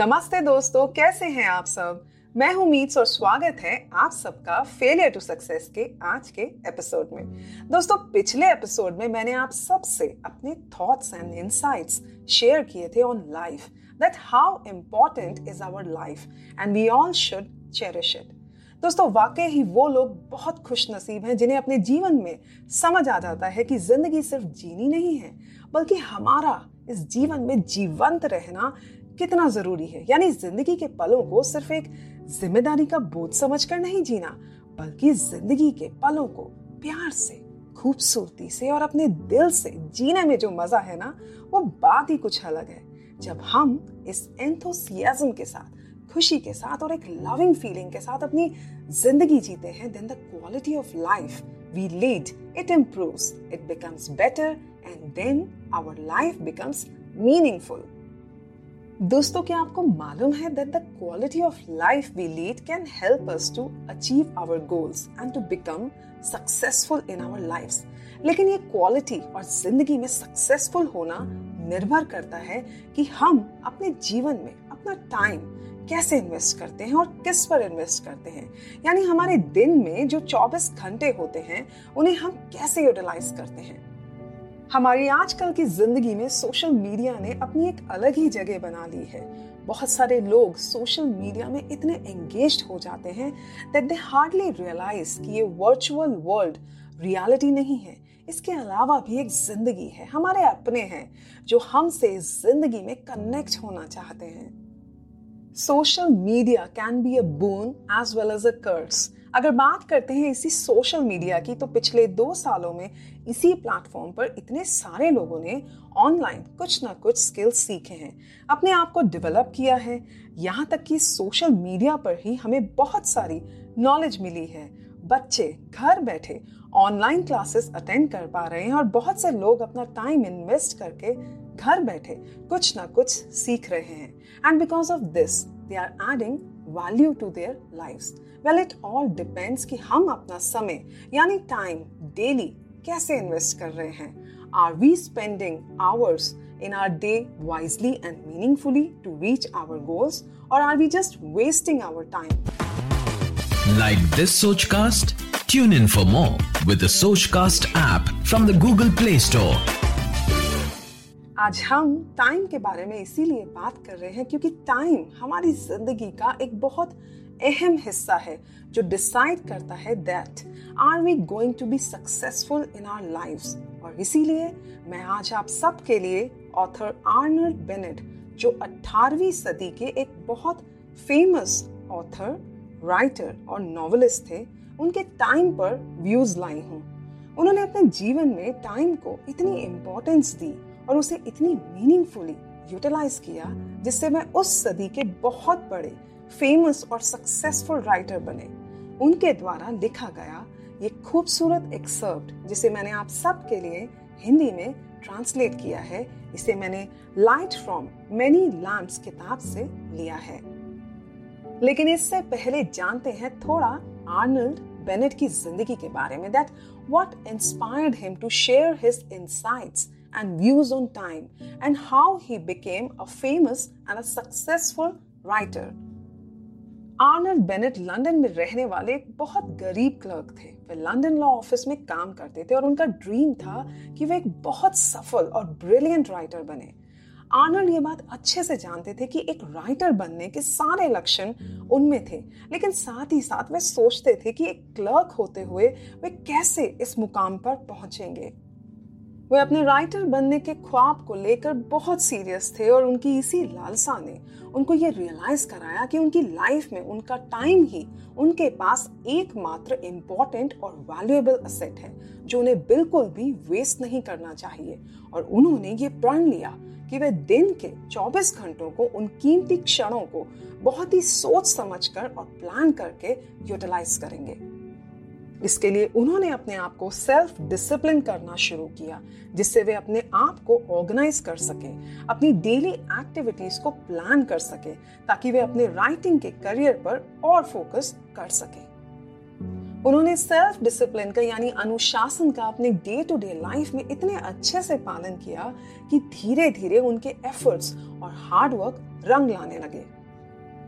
नमस्ते दोस्तों, कैसे हैं आप सब? मैं हूँ मीट्स और स्वागत है आप सबका फेलियर टू सक्सेस के आज के एपिसोड में। दोस्तों, पिछले एपिसोड में मैंने आप सबसे अपने थॉट्स एंड इनसाइट्स शेयर किए थे on life that how important is our life and we all should cherish it दोस्तों, वाकई ही वो लोग बहुत खुश नसीब हैं, जिन्हें अपने जीवन में समझ आ जाता है कि ज़िंदगी सिर्फ़ जीनी नहीं है, बल्कि हमारा इस जीवन में जीवंत रहना कितना ज़रूरी है? यानी ज़िंदगी के पलों को सिर्फ़ एक ज़िम्मेदारी का बोझ समझकर नहीं जीना, बल्कि ज़िंदगी के पलों को प्यार से, खूबसूरती से और अपने दिल से जीने में जो मज़ा है ना, वो बात ही कुछ अलग है। जब हम इस एंथोसियाज्म के साथ, खुशी के साथ और एक लविंग फीलिंग के साथ अपनी ज़िंदगी जीते हैं then the quality of life we lead it improves it becomes better and then our life becomes meaningful दोस्तों, क्या आपको मालूम है that the quality of life we lead can help us to achieve our goals and to become successful in our lifes लेकिन ये quality और ज़िंदगी में सक्सेसफुल होना निर्भर करता है कि हम अपने जीवन में अपना टाइम कैसे इन्वेस्ट करते हैं और किस पर इन्वेस्ट करते हैं। यानी हमारे दिन में जो 24 घंटे होते हैं, उन्हें हम कैसे यूटिलाइज करते हैं? हमारी आजकल की ज़िंदगी में सोशल मीडिया ने अपनी एक अलग ही जगह बना ली है। बहुत सारे लोग सोशल मीडिया में इतने एंगेज हो जाते हैं दैट दे हार्डली रियलाइज़ कि ये वर्चुअल वर्ल्ड रियलिटी नहीं है। इसके अलावा भी एक ज़िंदगी है, हमारे अपने हैं, जो हमसे ज़िंदगी में कनेक्ट होना चाहते हैं। Social media can be a boon as well as a curse अगर बात करते हैं इसी सोशल मीडिया की तो पिछले दो सालों में इसी प्लेटफॉर्म पर इतने सारे लोगों ने ऑनलाइन कुछ ना कुछ स्किल्स सीखे हैं। अपने आप को डेवलप किया है। यहाँ तक कि सोशल मीडिया पर ही हमें बहुत सारी नॉलेज मिली है। बच्चे घर बैठे ऑनलाइन क्लासेस अटेंड कर पा रहे हैं और बहुत से लोग अपना टाइम इन्वेस्ट करके घर बैठे कुछ ना कुछ सीख रहे हैं। And because of this they are adding value to their lifes well it all depends कि हम अपना समय यानी टाइम डेली कैसे इन्वेस्ट कर रहे हैं? Are we spending hours in our day wisely and meaningfully to reach our goals और are we just wasting our time like this Soch cast tune in for more with the Soch cast app from the Google Play Store आज हम time के बारे में इसीलिए बात कर रहे हैं क्योंकि टाइम हमारी ज़िंदगी का एक बहुत अहम हिस्सा है जो डिसाइड करता है that are we going to be successful in our life और इसीलिए मैं आज आप सबके लिए ऑथर आर्नल्ड बेनेट जो 18वीं सदी के एक बहुत फ़ेमस ऑथर राइटर और नॉवलिस्ट थे, उनके टाइम पर व्यूज़ लाई हूँ। उन्होंने अपने जीवन में टाइम को इतनी इम्पोर्टेंस दी और उसे इतनी मीनिंगफुली यूटिलाइज किया, जिससे मैं उस सदी के बहुत बड़े फ़ेमस और सक्सेसफुल राइटर बने। उनके द्वारा लिखा गया ये खूबसूरत एक्सर्प्ट जिसे मैंने आप सब के लिए हिंदी में ट्रांसलेट किया है, इसे मैंने लाइट फ्रॉम मेनी लैम्प्स किताब से लिया है। लेकिन इससे पहले जानते हैं थोड़ा आर्नल्ड बेनेट की ज़िंदगी के बारे में that what inspired him to share his insights and views on time, and how he became a famous and a successful writer Arnold Bennett London में रहने वाले एक बहुत गरीब क्लर्क थे। वे लंदन लॉ ऑफ़िस में काम करते थे और उनका ड्रीम था कि वे एक बहुत सफल और ब्रिलियंट राइटर बने। आर्नल्ड ये बात अच्छे से जानते थे कि एक राइटर बनने के सारे लक्षण उनमें थे, लेकिन साथ ही साथ वे सोचते थे कि एक क्लर्क होते हुए वे कैसे इस मुकाम पर पहुँचेंगे। वे अपने राइटर बनने के ख्वाब को लेकर बहुत सीरियस थे और उनकी इसी लालसा ने उनको ये रियलाइज़ कराया कि उनकी लाइफ में उनका टाइम ही उनके पास एकमात्र इम्पोर्टेंट और वैल्यूएबल असेट है, जो उन्हें बिल्कुल भी वेस्ट नहीं करना चाहिए। और उन्होंने ये प्रण लिया कि वे दिन के 24 घंटों को उन कीमती क्षणों को बहुत ही सोच समझकर और प्लान करके यूटिलाइज करेंगे। इसके लिए उन्होंने अपने आप को सेल्फ डिसिप्लिन करना शुरू किया, जिससे वे अपने आप को ऑर्गेनाइज कर सके, अपनी डेली एक्टिविटीज़ को प्लान कर सके, ताकि वे अपने राइटिंग के करियर पर और फोकस कर सके। उन्होंने सेल्फ डिसिप्लिन का, यानी अनुशासन का, अपने डे टू डे लाइफ में इतने अच्छे से पालन किया कि धीरे धीरे उनके एफर्ट्स और हार्डवर्क रंग लाने लगे।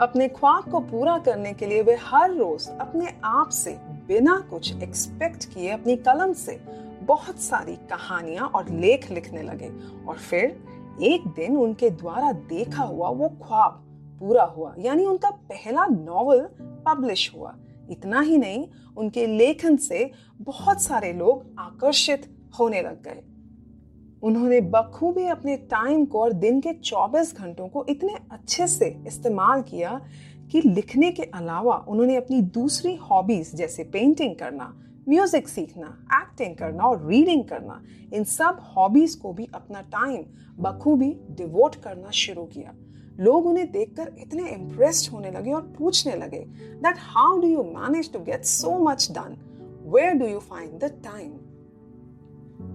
अपने ख्वाब को पूरा करने के लिए वे हर रोज अपने आप से बिना कुछ एक्सपेक्ट किए अपनी कलम से बहुत सारी कहानियाँ और लेख लिखने लगे। और फिर एक दिन उनके द्वारा देखा हुआ वो ख्वाब पूरा हुआ, यानी उनका पहला नॉवल पब्लिश हुआ। इतना ही नहीं, उनके लेखन से बहुत सारे लोग आकर्षित होने लग गए। उन्होंने बखूबी अपने टाइम को और दिन के 24 घंटों को इतने अच्छे से इस्तेमाल किया कि लिखने के अलावा उन्होंने अपनी दूसरी हॉबीज जैसे पेंटिंग करना म्यूज़िक सीखना एक्टिंग करना और रीडिंग करना, इन सब हॉबीज को भी अपना टाइम बखूबी डिवोट करना शुरू किया। लोग उन्हें देखकर इतने इम्प्रेस्ड होने लगे और पूछने लगे that how do you manage to get so much done where do you find the time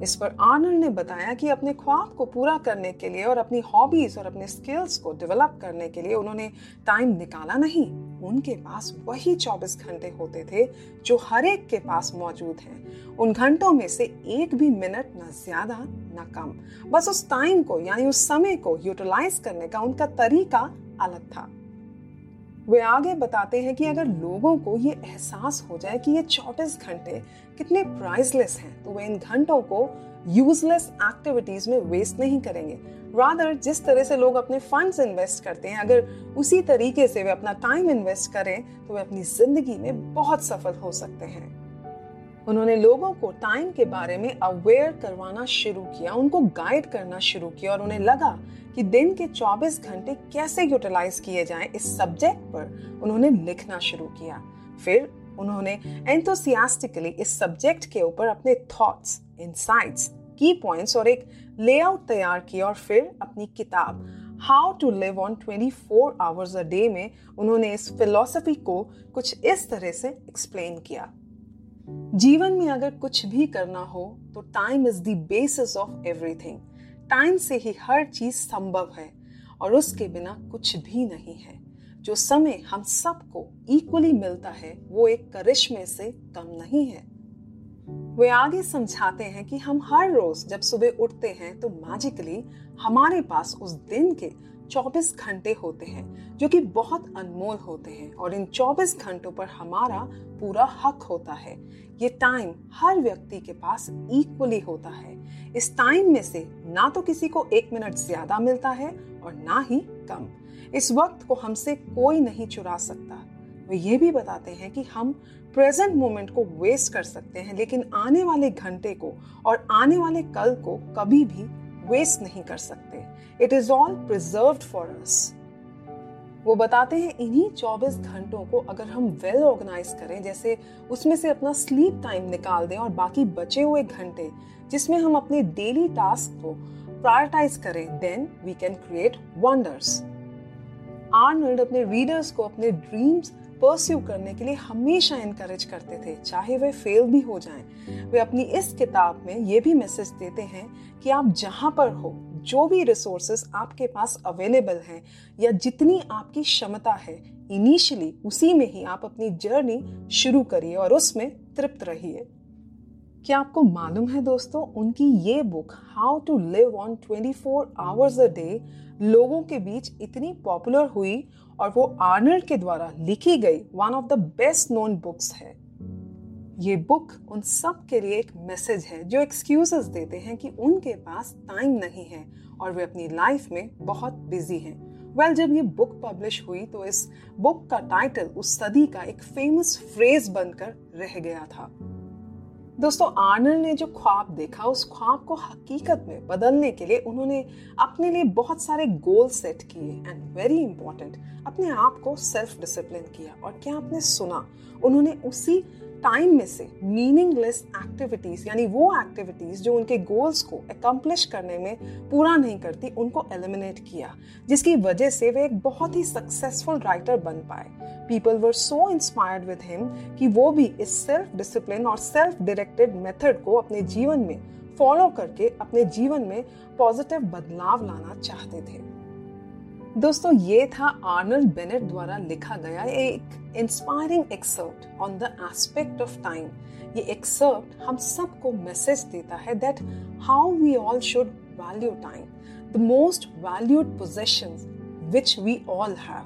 इस पर आर्नल्ड ने बताया कि अपने ख्वाब को पूरा करने के लिए और अपनी हॉबीज और अपने स्किल्स को डेवलप करने के लिए उन्होंने टाइम निकाला नहीं। उनके पास वही 24 घंटे होते थे जो हर एक के पास मौजूद हैं। उन घंटों में से एक भी मिनट न ज़्यादा, न कम। बस उस टाइम को, यानी उस समय को यूटिलाइज करने का उनका तरीका अलग था। वे आगे बताते हैं कि अगर लोगों को ये एहसास हो जाए कि ये 24 घंटे कितने प्राइसलेस हैं तो वे इन घंटों को यूजलेस एक्टिविटीज़ में वेस्ट नहीं करेंगे। रादर जिस तरह से लोग अपने फंड्स इन्वेस्ट करते हैं, अगर उसी तरीके से वे अपना टाइम इन्वेस्ट करें तो वे अपनी ज़िंदगी में बहुत सफल हो सकते हैं। उन्होंने लोगों को टाइम के बारे में अवेयर करवाना शुरू किया, उनको गाइड करना शुरू किया और उन्हें लगा कि दिन के 24 घंटे कैसे यूटिलाइज किए जाएँ इस सब्जेक्ट पर उन्होंने लिखना शुरू किया। फिर उन्होंने एंथोसियास्टिकली इस सब्जेक्ट के ऊपर अपने थॉट्स इनसाइट्स की पॉइंट्स और एक लेआउट तैयार किया और फिर अपनी किताब how to live on 24 hours a day में उन्होंने इस फिलॉसफी को कुछ इस तरह से एक्सप्लेन किया। जीवन में अगर कुछ भी करना हो तो time is the basis of everything time से ही हर चीज़ संभव है, और उसके बिना कुछ भी नहीं है। जो समय हम सबको इक्वली मिलता है, वो एक करिश्मे से कम नहीं है। वे आगे समझाते हैं कि हम हर रोज जब सुबह उठते हैं तो मैजिकली हमारे पास उस दिन के 24 घंटे होते हैं, जो कि बहुत अनमोल होते हैं। और इन 24 घंटों पर हमारा पूरा हक होता है। ये टाइम हर व्यक्ति के पास इक्वली होता है। इस टाइम में से ना तो किसी को एक मिनट ज़्यादा मिलता है और ना ही कम। इस वक्त को हमसे कोई नहीं चुरा सकता। वे ये भी बताते हैं कि हम प्रेजेंट मोमेंट को वेस्ट कर सकते हैं, लेकिन आने वाले घंटे को और आने वाले कल को कभी भी वेस्ट नहीं कर सकते। It is all preserve for us वो बताते हैं इन्हीं 24 घंटों को अगर हम वेल well ऑर्गेनाइज करें, जैसे उसमें से अपना स्लीप टाइम निकाल दें और बाकी बचे हुए घंटे, जिसमें हम अपने डेली टास्क को प्रायोरिटाइज करें then we can create wonders Arnold अपने रीडर्स को अपने ड्रीम्स परस्यू करने के लिए हमेशा इनकरेज करते थे, चाहे वे फेल भी हो जाएँ। वे अपनी इस किताब में ये भी मैसेज देते हैं कि आप जहाँ पर हो जो भी रिसोर्सेस आपके पास अवेलेबल हैं या जितनी आपकी क्षमता है इनिशियली उसी में ही आप अपनी जर्नी शुरू करिए और उसमें तृप्त रहिए। क्या आपको मालूम है दोस्तों, उनकी ये book how to live on 24 hours a day लोगों के बीच इतनी पॉपुलर हुई और वो आर्नल्ड के द्वारा लिखी गई one of the best known books है। ये बुक उन सब के लिए एक मैसेज है जो एक्सक्यूजेस देते हैं कि उनके पास टाइम नहीं है और वे अपनी लाइफ में बहुत बिज़ी हैं। वेल well, जब ये बुक पब्लिश हुई तो इस बुक का टाइटल उस सदी का एक फ़ेमस फ्रेज बनकर रह गया था। दोस्तों आर्नल्ड ने जो ख्वाब देखा उस ख्वाब को हकीकत में बदलने के लिए उन्होंने अपने लिए बहुत सारे गोल सेट किए एंड वेरी इंपॉर्टेंट अपने आप को सेल्फ डिसिप्लिन किया। और क्या आपने सुना? उन्होंने उसी टाइम में से मीनिंगलेस एक्टिविटीज़ यानी वो एक्टिविटीज़ जो उनके गोल्स को अकम्पलिश करने में पूरा नहीं करती, उनको एलिमिनेट किया, जिसकी वजह से वे एक बहुत ही सक्सेसफुल राइटर बन पाए। People were so inspired with him कि वो भी इस सेल्फ डिसिप्लिन और सेल्फ डायरेक्टेड मेथड को अपने जीवन में फॉलो करके, अपने जीवन में पॉजिटिव बदलाव लाना चाहते थे। दोस्तों, ये था आर्नल्ड बेनेट द्वारा लिखा गया एक inspiring excerpt on the aspect of time ये एक्सर्ट हम सबको मैसेज देता है that how we all should value time the most valued possessions which we all have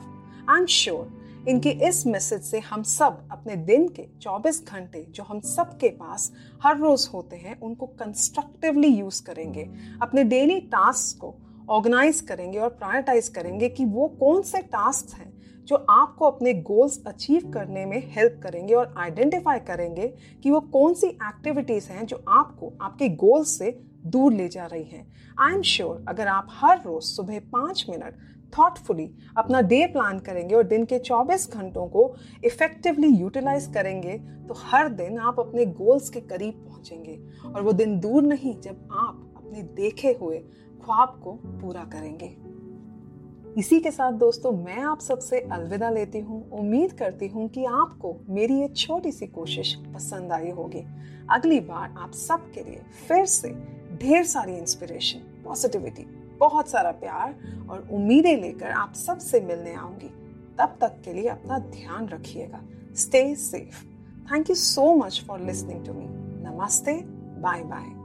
I am sure इनके इस मैसेज से हम सब अपने दिन के 24 घंटे जो हम सब के पास हर रोज होते हैं, उनको कंस्ट्रक्टिवली यूज़ करेंगे। अपने डेली टास्क को ऑर्गेनाइज करेंगे और प्रायोरिटाइज करेंगे कि वो कौन से टास्क हैं जो आपको अपने गोल्स अचीव करने में हेल्प करेंगे और आइडेंटिफाई करेंगे कि वो कौन सी एक्टिविटीज़ हैं जो आपको आपके गोल्स से दूर ले जा रही हैं। आई एम श्योर अगर आप हर रोज़ सुबह पाँच मिनट थॉटफुली अपना डे प्लान करेंगे और दिन के 24 घंटों को इफेक्टिवली यूटिलाइज करेंगे तो हर दिन आप अपने गोल्स के करीब पहुँचेंगे। और वो दिन दूर नहीं जब आप अपने देखे हुए ख्वाब को पूरा करेंगे। इसी के साथ दोस्तों, मैं आप सबसे अलविदा लेती हूँ। उम्मीद करती हूँ कि आपको मेरी ये छोटी सी कोशिश पसंद आई होगी। अगली बार आप सबके लिए फिर से ढेर सारी इंस्पिरेशन पॉजिटिविटी बहुत सारा प्यार और उम्मीदें लेकर आप सबसे मिलने आऊँगी। तब तक के लिए अपना ध्यान रखिएगा। Stay safe thank you so much for listening to me नमस्ते. Bye bye